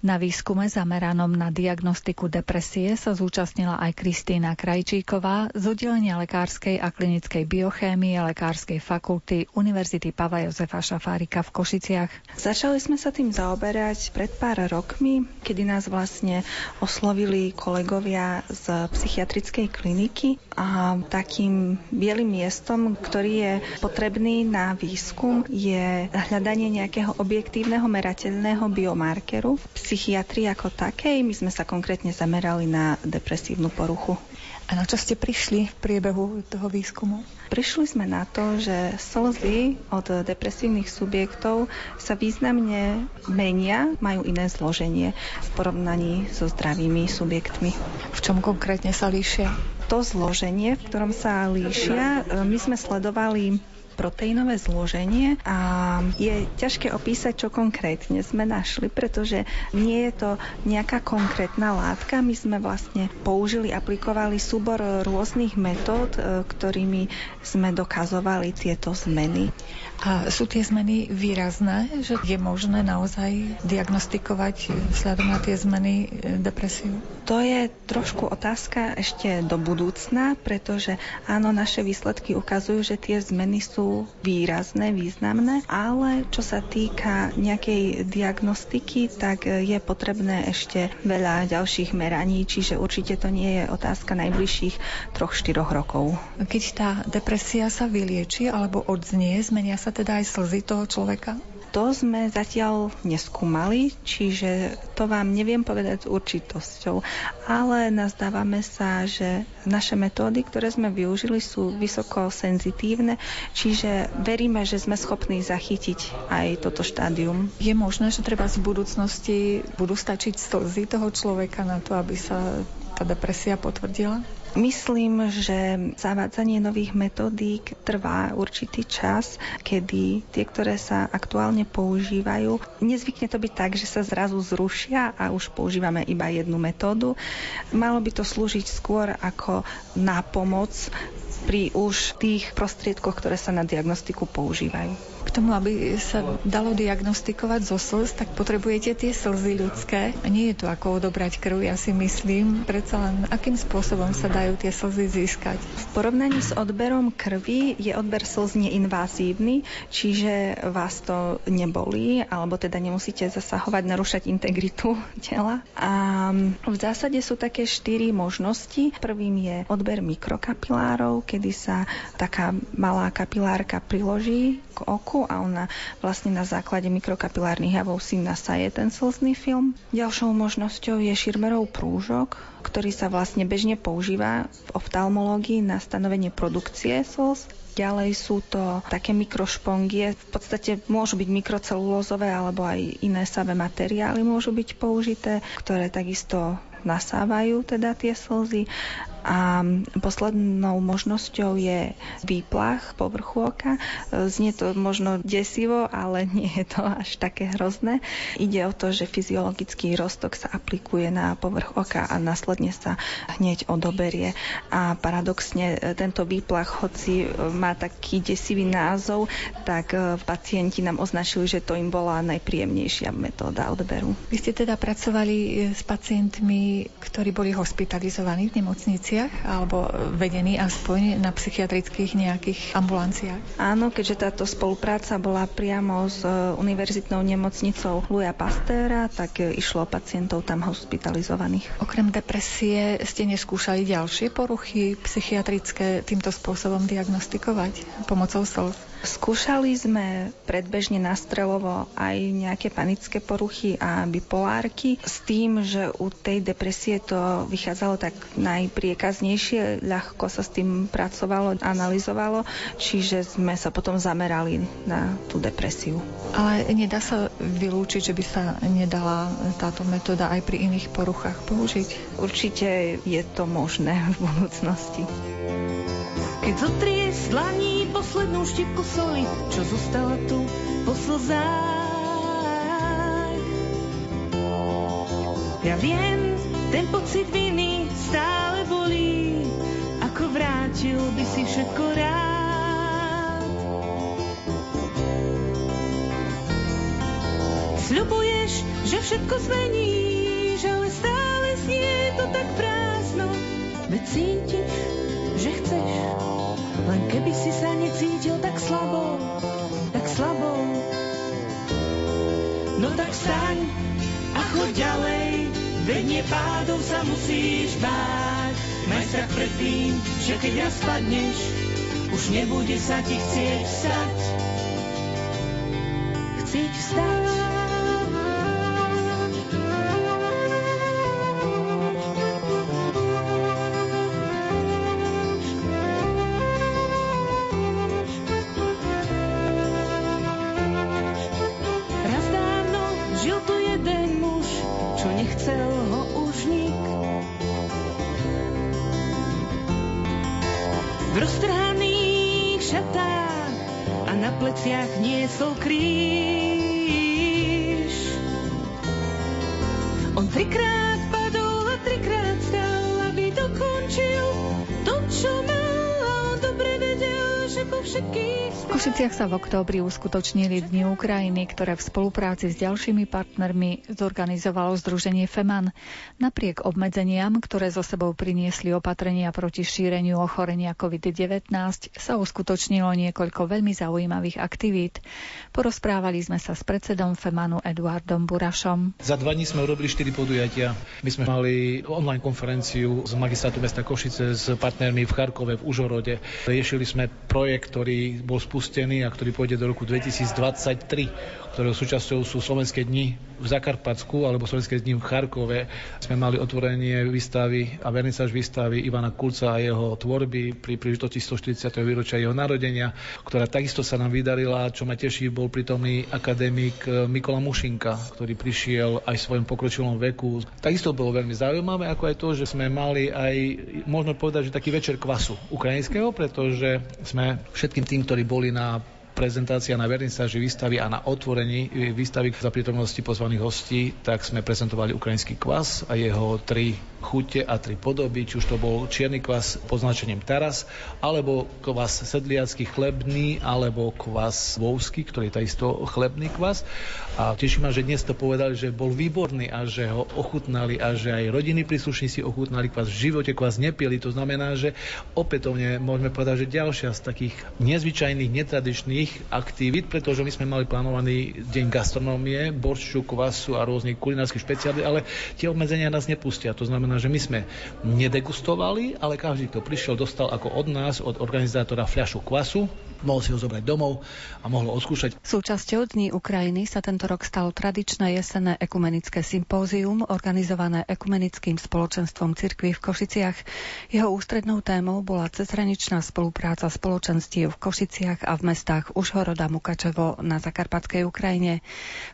Na výskume zameranom na diagnostiku depresie sa zúčastnila aj Kristýna Krajčíková z oddelenia lekárskej a klinickej biochémie Lekárskej fakulty Univerzity Pavla Jozefa Šafárika v Košiciach. Začali sme sa tým zaoberať pred pár rokmi, kedy nás vlastne oslovili kolegovia z psychiatrickej kliniky a takým bielým miestom, ktorý je potrebný na výskum, je hľadanie nejakého objektívneho merateľného biomarkeru v psychiatrii ako takej. My sme sa konkrétne zamerali na depresívnu poruchu. A na čo ste prišli v priebehu toho výskumu? Prišli sme na to, že slzy od depresívnych subjektov sa významne menia, majú iné zloženie v porovnaní so zdravými subjektmi. V čom konkrétne sa líšia? To zloženie, v ktorom sa líšia, e, my sme sledovali proteínové zloženie a je ťažké opísať, čo konkrétne sme našli, pretože nie je to nejaká konkrétna látka. My sme vlastne použili, aplikovali súbor rôznych metód, e, ktorými sme dokazovali tieto zmeny. A sú tie zmeny výrazné, že je možné naozaj diagnostikovať vzhľadom na tie zmeny e, depresiu? To je trošku otázka ešte do budúcna, pretože áno, naše výsledky ukazujú, že tie zmeny sú výrazné, významné, ale čo sa týka nejakej diagnostiky, tak e, je potrebné ešte veľa ďalších meraní, čiže určite to nie je otázka najbližších troch, štyroch rokov. Keď tá depresia sa vylieči alebo odznie, zmenia sa teda aj slzy toho človeka? To sme zatiaľ neskúmali, čiže to vám neviem povedať s určitosťou, ale nazdávame sa, že naše metódy, ktoré sme využili, sú vysoko senzitívne, čiže veríme, že sme schopní zachytiť aj toto štádium. Je možné, že treba z budúcnosti budú stačiť slzy toho človeka na to, aby sa tá depresia potvrdila? Myslím, že zavádzanie nových metodík trvá určitý čas, kedy tie, ktoré sa aktuálne používajú, nezvykne to byť tak, že sa zrazu zrušia a už používame iba jednu metódu. Malo by to slúžiť skôr ako nápomoc pri už tých prostriedkoch, ktoré sa na diagnostiku používajú. Tomu, aby sa dalo diagnostikovať zo slz, tak potrebujete tie slzy ľudské. Nie je to ako odobrať krv, ja si myslím. Predsa len, akým spôsobom sa dajú tie slzy získať? V porovnaní s odberom krvi je odber slz neinvazívny, čiže vás to nebolí, alebo teda nemusíte zasahovať, narušať integritu tela. A v zásade sú také štyri možnosti. Prvým je odber mikrokapilárov, kedy sa taká malá kapilárka priloží k oku a ona vlastne na základe mikrokapilárnych javov si nasaje ten slzný film. Ďalšou možnosťou je širmerov prúžok, ktorý sa vlastne bežne používa v oftalmológii na stanovenie produkcie slz. Ďalej sú to také mikrošpongie, v podstate môžu byť mikrocelulózové alebo aj iné savé materiály môžu byť použité, ktoré takisto nasávajú teda tie slzy a poslednou možnosťou je výplach povrchu oka. Znie to možno desivo, ale nie je to až také hrozné. Ide o to, že fyziologický roztok sa aplikuje na povrch oka a následne sa hneď odoberie. A paradoxne tento výplach, hoci má taký desivý názov, tak e, pacienti nám označili, že to im bola najpríjemnejšia metóda odberu. Vy ste teda pracovali e, s pacientmi, ktorí boli hospitalizovaní v nemocnici ambulanciách alebo vedení aspoň na psychiatrických nejakých ambulanciách? Áno, keďže táto spolupráca bola priamo s e, univerzitnou nemocnicou Luja Pastéra, tak e, išlo pacientov tam hospitalizovaných. Okrem depresie ste neskúšali ďalšie poruchy psychiatrické týmto spôsobom diagnostikovať pomocou slz? Skúšali sme predbežne nastrelovo aj nejaké panické poruchy a bipolárky s tým, že u tej depresie to vychádzalo tak najpriekaznejšie, ľahko sa s tým pracovalo, analyzovalo, čiže sme sa potom zamerali na tú depresiu. Ale nedá sa vylúčiť, že by sa nedala táto metóda aj pri iných poruchách použiť? Určite je to možné v budúcnosti. Keď zotrie z dlaní poslednú štipku soli, čo zostala tu po slzách. Ja viem, ten pocit viny stále bolí, ako vrátil by si všetko rád. Sľubuješ, že všetko zmeníš, ale stále znie to tak prázdno, veď cítiš, že chceš len keby si sa necítil tak slabo, tak slabo. No tak staň a choď ďalej, veď nie pádov sa musíš báť. Maj strach pred tým, že keď raz spadneš, už nebude sa ti chcieť vstať. Chcieť vstať. Košiciach sa v októbri uskutočnili Dni Ukrajiny, ktoré v spolupráci s ďalšími partnermi zorganizovalo Združenie FEMAN. Napriek obmedzeniam, ktoré zo sebou priniesli opatrenia proti šíreniu ochorenia COVID-19, sa uskutočnilo niekoľko veľmi zaujímavých aktivít. Porozprávali sme sa s predsedom FEMANu Eduardom Burašom. Za dva dní sme urobili štyri podujatia. My sme mali online konferenciu z magistrátu mesta Košice s partnermi v Charkove, v Užorode. Riešili sme projekt, ktorý bol spustený a ktorý pôjde do roku 2023, ktorého súčasťou sú Slovenské dni v Zakarpatsku alebo Slovenské dni v Charkove. Sme mali otvorenie výstavy a vernisáž výstavy Ivana Kulca a jeho tvorby pri príležitosti 140. výročia jeho narodenia, ktorá takisto sa nám vydarila. Čo ma teší, bol prítomný akademik Mikola Mušinka, ktorý prišiel aj v svojom pokročilom veku. Takisto bolo veľmi zaujímavé, ako aj to, že sme mali aj, možno povedať, že taký večer kvasu ukrajinského, pretože sme všetkým tým, ktorí boli na prezentácia na vernisáži výstavy a na otvorení výstavy za prítomnosti pozvaných hostí, tak sme prezentovali ukrajinský kvas a jeho tri chute a tri podoby, či už to bol čierny kvas pod značením Taras, alebo kvas sedliacký chlebný, alebo kvas vovský, ktorý je takisto chlebný kvas. A teší ma, že dnes to povedali, že bol výborný a že ho ochutnali a že aj rodiny príslušníci ochutnali kvas. V živote kvas nepili, to znamená, že opätovne môžeme povedať, že ďalšia z takých nezvyčajných, netradičných aktivít, pretože my sme mali plánovaný deň gastronómie, boršču, kvasu a rôznych kulinárskych špeciálnych, ale tie obmedzenia nás nepustia. To znamená, že my sme nedegustovali, ale každý, kto prišiel, dostal ako od nás, od organizátora fľašu kvasu, mohol si ho zobrať domov a mohol ho odskúšať. Súčasťou Dní Ukrajiny sa tento rok stalo tradičné jesenné ekumenické sympózium, organizované ekumenickým spoločenstvom cirkví v Košiciach. Jeho ústrednou témou bola cezhraničná spolupráca spoločenstiev v Košiciach a v mestách Užhorod a Mukačevo na Zakarpatskej Ukrajine.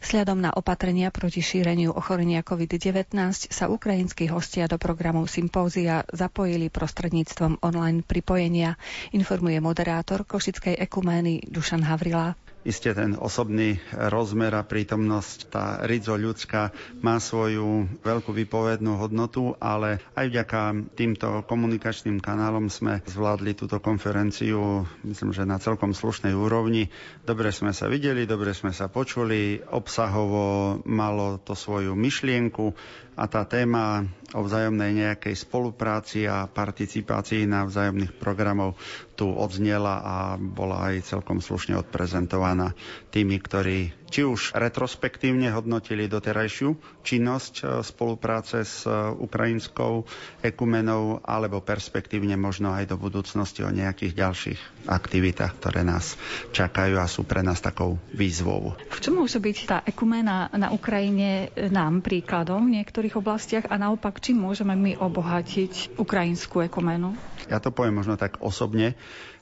Vzhľadom na opatrenia proti šíreniu ochorenia COVID-19 sa ukrajinskí hostia do programu sympózia zapojili prostredníctvom online pripojenia, informuje moderátor Košickej ekumény Dušan Havrila. Isté ten osobný rozmer a prítomnosť, tá rizo ľudská má svoju veľkú vypovednú hodnotu, ale aj vďaka týmto komunikačným kanálom sme zvládli túto konferenciu, myslím, že na celkom slušnej úrovni. Dobre sme sa videli, dobre sme sa počuli, obsahovo malo to svoju myšlienku a tá téma o vzájomnej nejakej spolupráci a participácii na vzájomných programov tu odznela a bola aj celkom slušne odprezentovaná tými, ktorí či už retrospektívne hodnotili doterajšiu činnosť e, spolupráce s e, ukrajinskou ekumenou, alebo perspektívne možno aj do budúcnosti o nejakých ďalších aktivitách, ktoré nás čakajú a sú pre nás takou výzvou. V čom môže byť tá ekumena na Ukrajine nám príkladom v niektorých oblastiach a naopak, či môžeme my obohatiť ukrajinskú ekumenu? Ja to poviem možno tak osobne.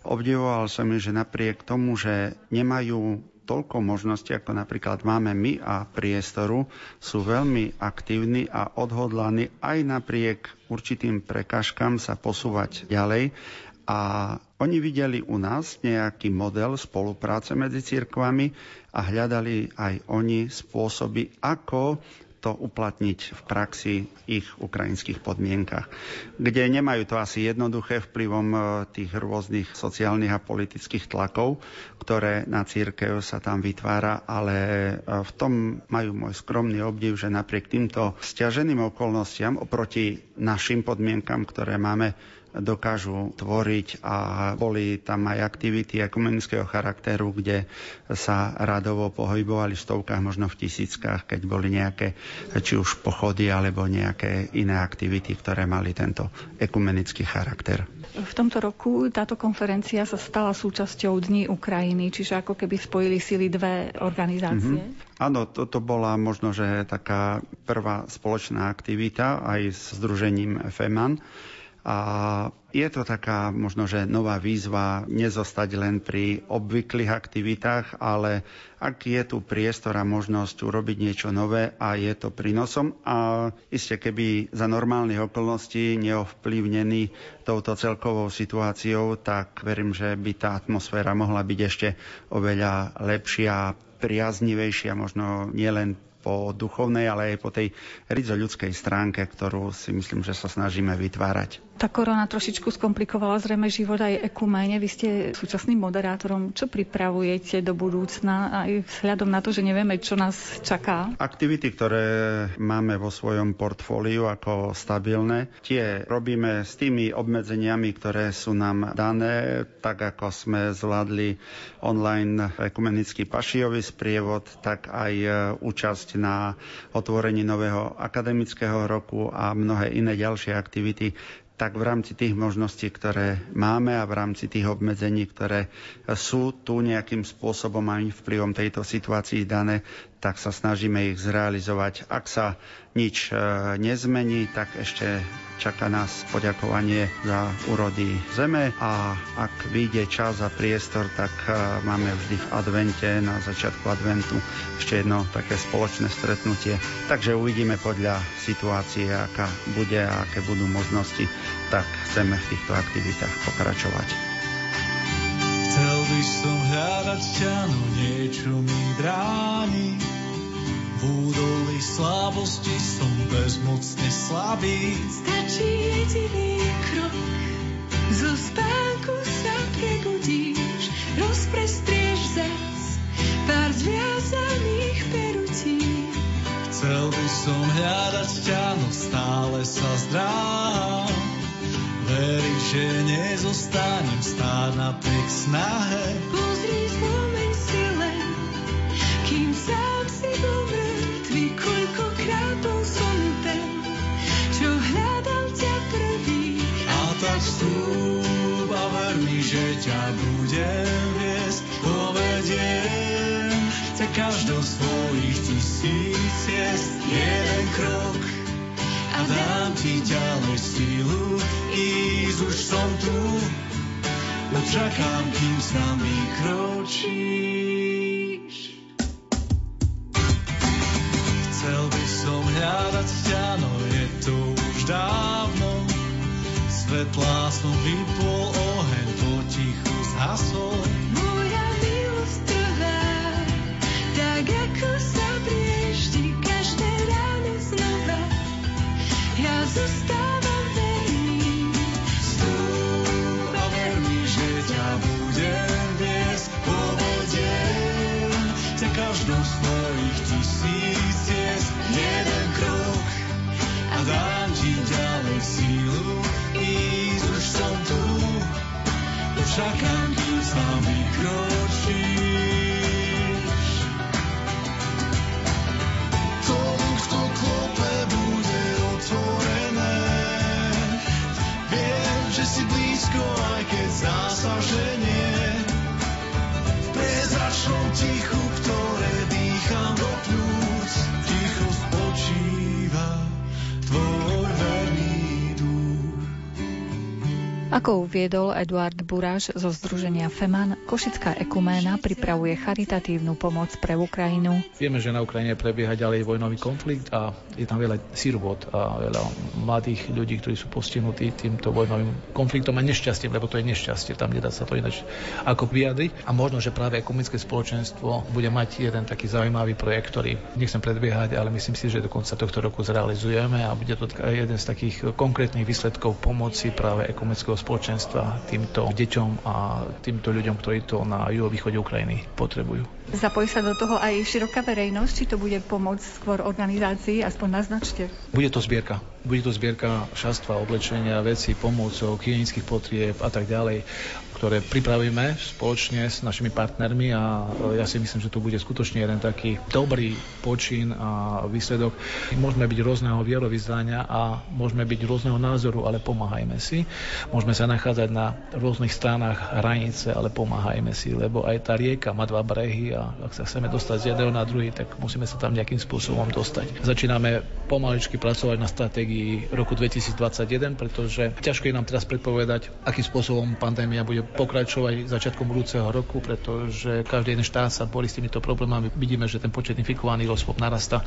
Obdivoval som, že napriek tomu, že nemajú toľko možností, ako napríklad máme my a priestoru, sú veľmi aktívni a odhodlaní aj napriek určitým prekažkám sa posúvať ďalej. A oni videli u nás nejaký model spolupráce medzi cirkvami a hľadali aj oni spôsoby, ako to uplatniť v praxi ich ukrajinských podmienkach, kde nemajú to asi jednoduché vplyvom e, tých rôznych sociálnych a politických tlakov, ktoré na církev sa tam vytvára, ale e, v tom majú môj skromný obdiv, že napriek týmto stiaženým okolnostiam oproti našim podmienkam, ktoré máme dokážu tvoriť a boli tam aj aktivity ekumenického charakteru, kde sa radovo pohybovali v stovkách, možno v tisíckach, keď boli nejaké či už pochody alebo nejaké iné aktivity, ktoré mali tento ekumenický charakter. V tomto roku táto konferencia sa stala súčasťou Dní Ukrajiny, čiže ako keby spojili sily dve organizácie. Mm-hmm. Áno, toto bola možno, že taká prvá spoločná aktivita aj s Združením FEMAN A je to taká možno, že nová výzva nezostať len pri obvyklých aktivitách, ale ak je tu priestor a možnosť urobiť niečo nové a je to prínosom a iste keby za normálnych okolností neovplyvnený touto celkovou situáciou, tak verím, že by tá atmosféra mohla byť ešte oveľa lepšia, priaznivejšia, možno nielen po duchovnej, ale aj po tej rizo ľudskej stránke, ktorú si myslím, že sa snažíme vytvárať. Tá korona trošičku skomplikovala zrejme život aj ekumene. Vy ste súčasným moderátorom. Čo pripravujete do budúcna aj vzhľadom na to, že nevieme, čo nás čaká? Aktivity, ktoré máme vo svojom portfóliu ako stabilné, tie robíme s tými obmedzeniami, ktoré sú nám dané, tak ako sme zvládli online ekumenický pašijový sprievod, tak aj účasť na otvorení nového akademického roku a mnohé iné ďalšie aktivity tak v rámci tých možností, ktoré máme a v rámci tých obmedzení, ktoré sú tu nejakým spôsobom aj vplyvom tejto situácii dané, tak sa snažíme ich zrealizovať. Ak sa nič e, nezmení, tak ešte čaká nás poďakovanie za úrody zeme a ak vyjde čas a priestor, tak e, máme vždy v advente, na začiatku adventu ešte jedno také spoločné stretnutie. Takže uvidíme podľa situácie, aká bude a aké budú možnosti, tak chceme v týchto aktivitách pokračovať. Som hľadať ťa, no niečo mi bráni v údolí slabosti som bezmocne slabý. Stačí jediný krok, zo spánku sa prebudíš, rozprestrieš zas pár zviazaných perutí. Chcel by som hľadať ťa, no stále sa zdráham. Veriť, že nezostanem stáť napriek snahe. Pozri, spomeň si len, kým sám si bol mŕtvy, koľkokrát bol som ten, čo hľadal ťa prvý. A tak vstúp a ver mi, že ťa budem viesť, povediem ťa každou svojich tisíc ciest, jeden krok a dám ti ďalej sílu, ísť už som tu, no čakám, kým s nami kročíš. Chcel by som hľadať ťa, no je to už dávno, svetlá som vypol, oheň potichu zhasol. Ako uviedol Eduard Buráš zo Združenia FEMAN, Košická ekuména pripravuje charitatívnu pomoc pre Ukrajinu. Vieme, že na Ukrajine prebieha ďalej vojnový konflikt a je tam veľa sirvot a veľa mladých ľudí, ktorí sú postihnutí týmto vojnovým konfliktom a nešťastím, lebo to je nešťastie, tam nedá sa to ináč ako vyjadriť. A možno, že práve ekumenické spoločenstvo bude mať jeden taký zaujímavý projekt, ktorý nechcem predbiehať, ale myslím si, že do konca tohto roku zrealizujeme a bude to jeden z takých konkrétnych výsledkov pomoci práve ekumenického spoločenstva týmto deťom a týmto ľuďom, ktorí to na juhovýchode Ukrajiny potrebujú. Zapojí sa do toho aj široká verejnosť, či to bude pomoc skôr organizácii, aspoň naznačte. Bude to zbierka. Bude to zbierka šastva, oblečenia, veci, pomôcov, hygienických potrieb a tak ďalej. Ktoré pripravíme spoločne s našimi partnermi a ja si myslím, že to bude skutočne jeden taký dobrý počin a výsledok. Môžeme byť rôzneho vierovýznania a môžeme byť rôzneho názoru, ale pomáhajme si. Môžeme sa nachádzať na rôznych stranách hranice, ale pomáhajme si, lebo aj tá rieka má dva brehy a ak sa chceme dostať z jedného na druhý, tak musíme sa tam nejakým spôsobom dostať. Začíname pomaličky pracovať na stratégii roku 2021, pretože ťažko je nám teraz predpovedať, akým spôsobom pandémia bude pokračovať začiatkom budúceho roku, pretože každý jeden štát sa borí s týmito problémami. Vidíme, že ten počet infikovaných osôb narasta.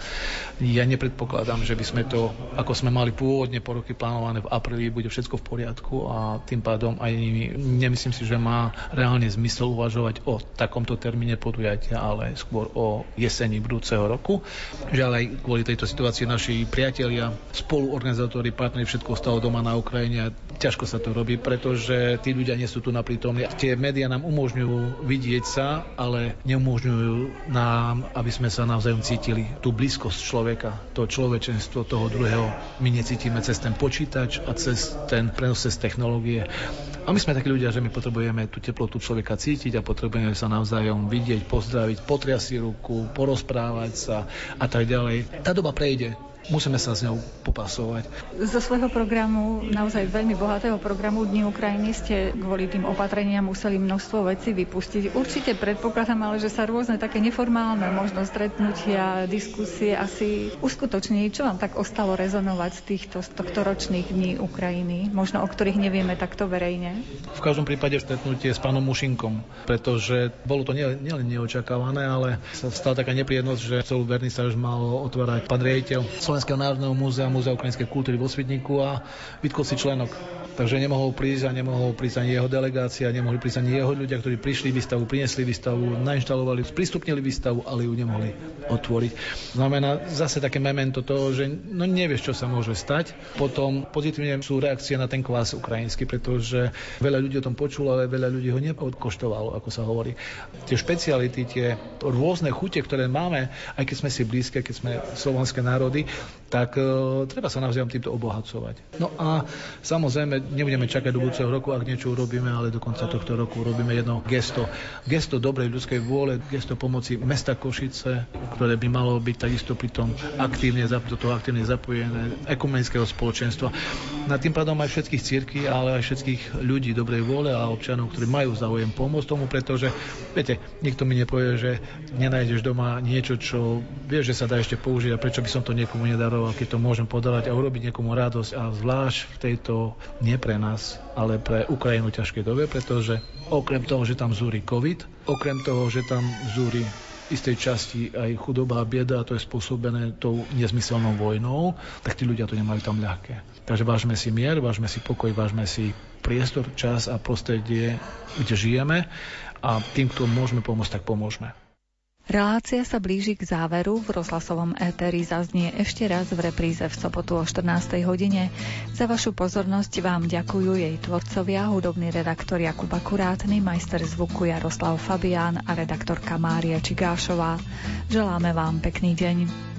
Ja nepredpokladám, že by sme to, ako sme mali pôvodne po roky plánované v apríli, bude všetko v poriadku a tým pádom aj nemyslím si, že má reálne zmysel uvažovať o takomto termíne podujatia, ale skôr o jeseni budúceho roku. Žiaľ aj kvôli tejto situácii naši priatelia, spoluorganizátori, partneri všetko ostalo doma na Ukrajine a ťažko sa to robí, pretože tí ľudia nie sú tu naprítomní. Tie médiá nám umožňujú vidieť sa, ale neumožňujú nám, aby sme sa navzájom cítili tú blízkosť človeka, to človečenstvo toho druhého. My necítime cez ten počítač a cez ten prenos cez technológie. A my sme takí ľudia, že my potrebujeme tú teplotu človeka cítiť a potrebujeme sa navzájom vidieť, pozdraviť, potriasť ruku, porozprávať sa a tak ďalej. Tá doba prejde musíme sa s ňou popasovať. Zo svojho programu, naozaj veľmi bohatého programu Dní Ukrajiny ste kvôli tým opatreniam museli množstvo vecí vypustiť. Určite predpokladám, ale že sa rôzne také neformálne možno stretnutia, diskusie asi uskutoční. Čo vám tak ostalo rezonovať z týchto z tohto ročných Dní Ukrajiny, možno o ktorých nevieme takto verejne? V každom prípade stretnutie s pánom Mušinkom, pretože bolo to nielen nie neočakávané, ale sa stala taká nepríjemnosť, že celú už mal otvárať pán riaditeľ Slovenského národného múzea, Múzea ukrajinskej kultúry vo Svidníku a vytkol si členok. Takže nemohol prísť a nemohol prísť ani jeho delegácia, nemohli prísť ani jeho ľudia, ktorí prišli výstavu, priniesli výstavu, nainštalovali, sprístupnili výstavu, ale ju nemohli otvoriť. Znamená zase také memento toho, že no nevieš, čo sa môže stať. Potom pozitívne sú reakcie na ten kvás ukrajinský, pretože veľa ľudí o tom počulo, ale veľa ľudí ho nepodkoštovalo, ako sa hovorí. Tie špeciality, tie rôzne chute, ktoré máme, aj keď sme si blízke, keď sme slovenské národy, tak uh, treba sa navzájom týmto obohacovať. No a samozrejme, nebudeme čakať do budúceho roku, ak niečo urobíme, ale do konca tohto roku urobíme jedno gesto. Gesto dobrej ľudskej vôle, gesto pomoci mesta Košice, ktoré by malo byť takisto pritom aktívne, do toho aktívne zapojené ekumenického spoločenstva. Na tým pádom aj všetkých círky, ale aj všetkých ľudí dobrej vôle a občanov, ktorí majú záujem pomôcť tomu, pretože, viete, nikto mi nepovie, že nenájdeš doma niečo, čo vieš, že sa dá ešte použiť a prečo by som to niekomu nedaroval, keď to môžem podávať a urobiť niekomu radosť a zvlášť v tejto nie pre nás, ale pre Ukrajinu ťažké dobe, pretože okrem toho, že tam zúri COVID, okrem toho, že tam zúri istej časti aj chudoba a bieda, a to je spôsobené tou nezmyselnou vojnou, tak tí ľudia to nemajú tam ľahké. Takže vážme si mier, vážme si pokoj, vážme si priestor, čas a prostredie, kde žijeme a tým, kto môžeme pomôcť, tak pomôžeme. Relácia sa blíži k záveru. V rozhlasovom éteri zaznie ešte raz v repríze v sobotu o 14. hodine. Za vašu pozornosť vám ďakujú jej tvorcovia, hudobný redaktor Jakub Akurátny, majster zvuku Jaroslav Fabián a redaktorka Mária Čigášová. Želáme vám pekný deň.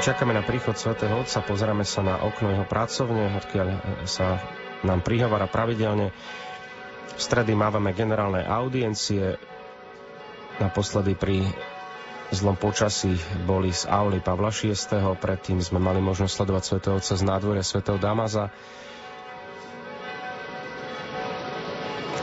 Čakáme na príchod svätého Otca, pozeráme sa na okno jeho pracovne, odkiaľ sa nám prihovára pravidelne. V stredy mávame generálne audiencie. Naposledy pri zlom počasí boli z auly Pavla VI. Predtým sme mali možnosť sledovať svätého Otca z nádvoria svätého Damaza.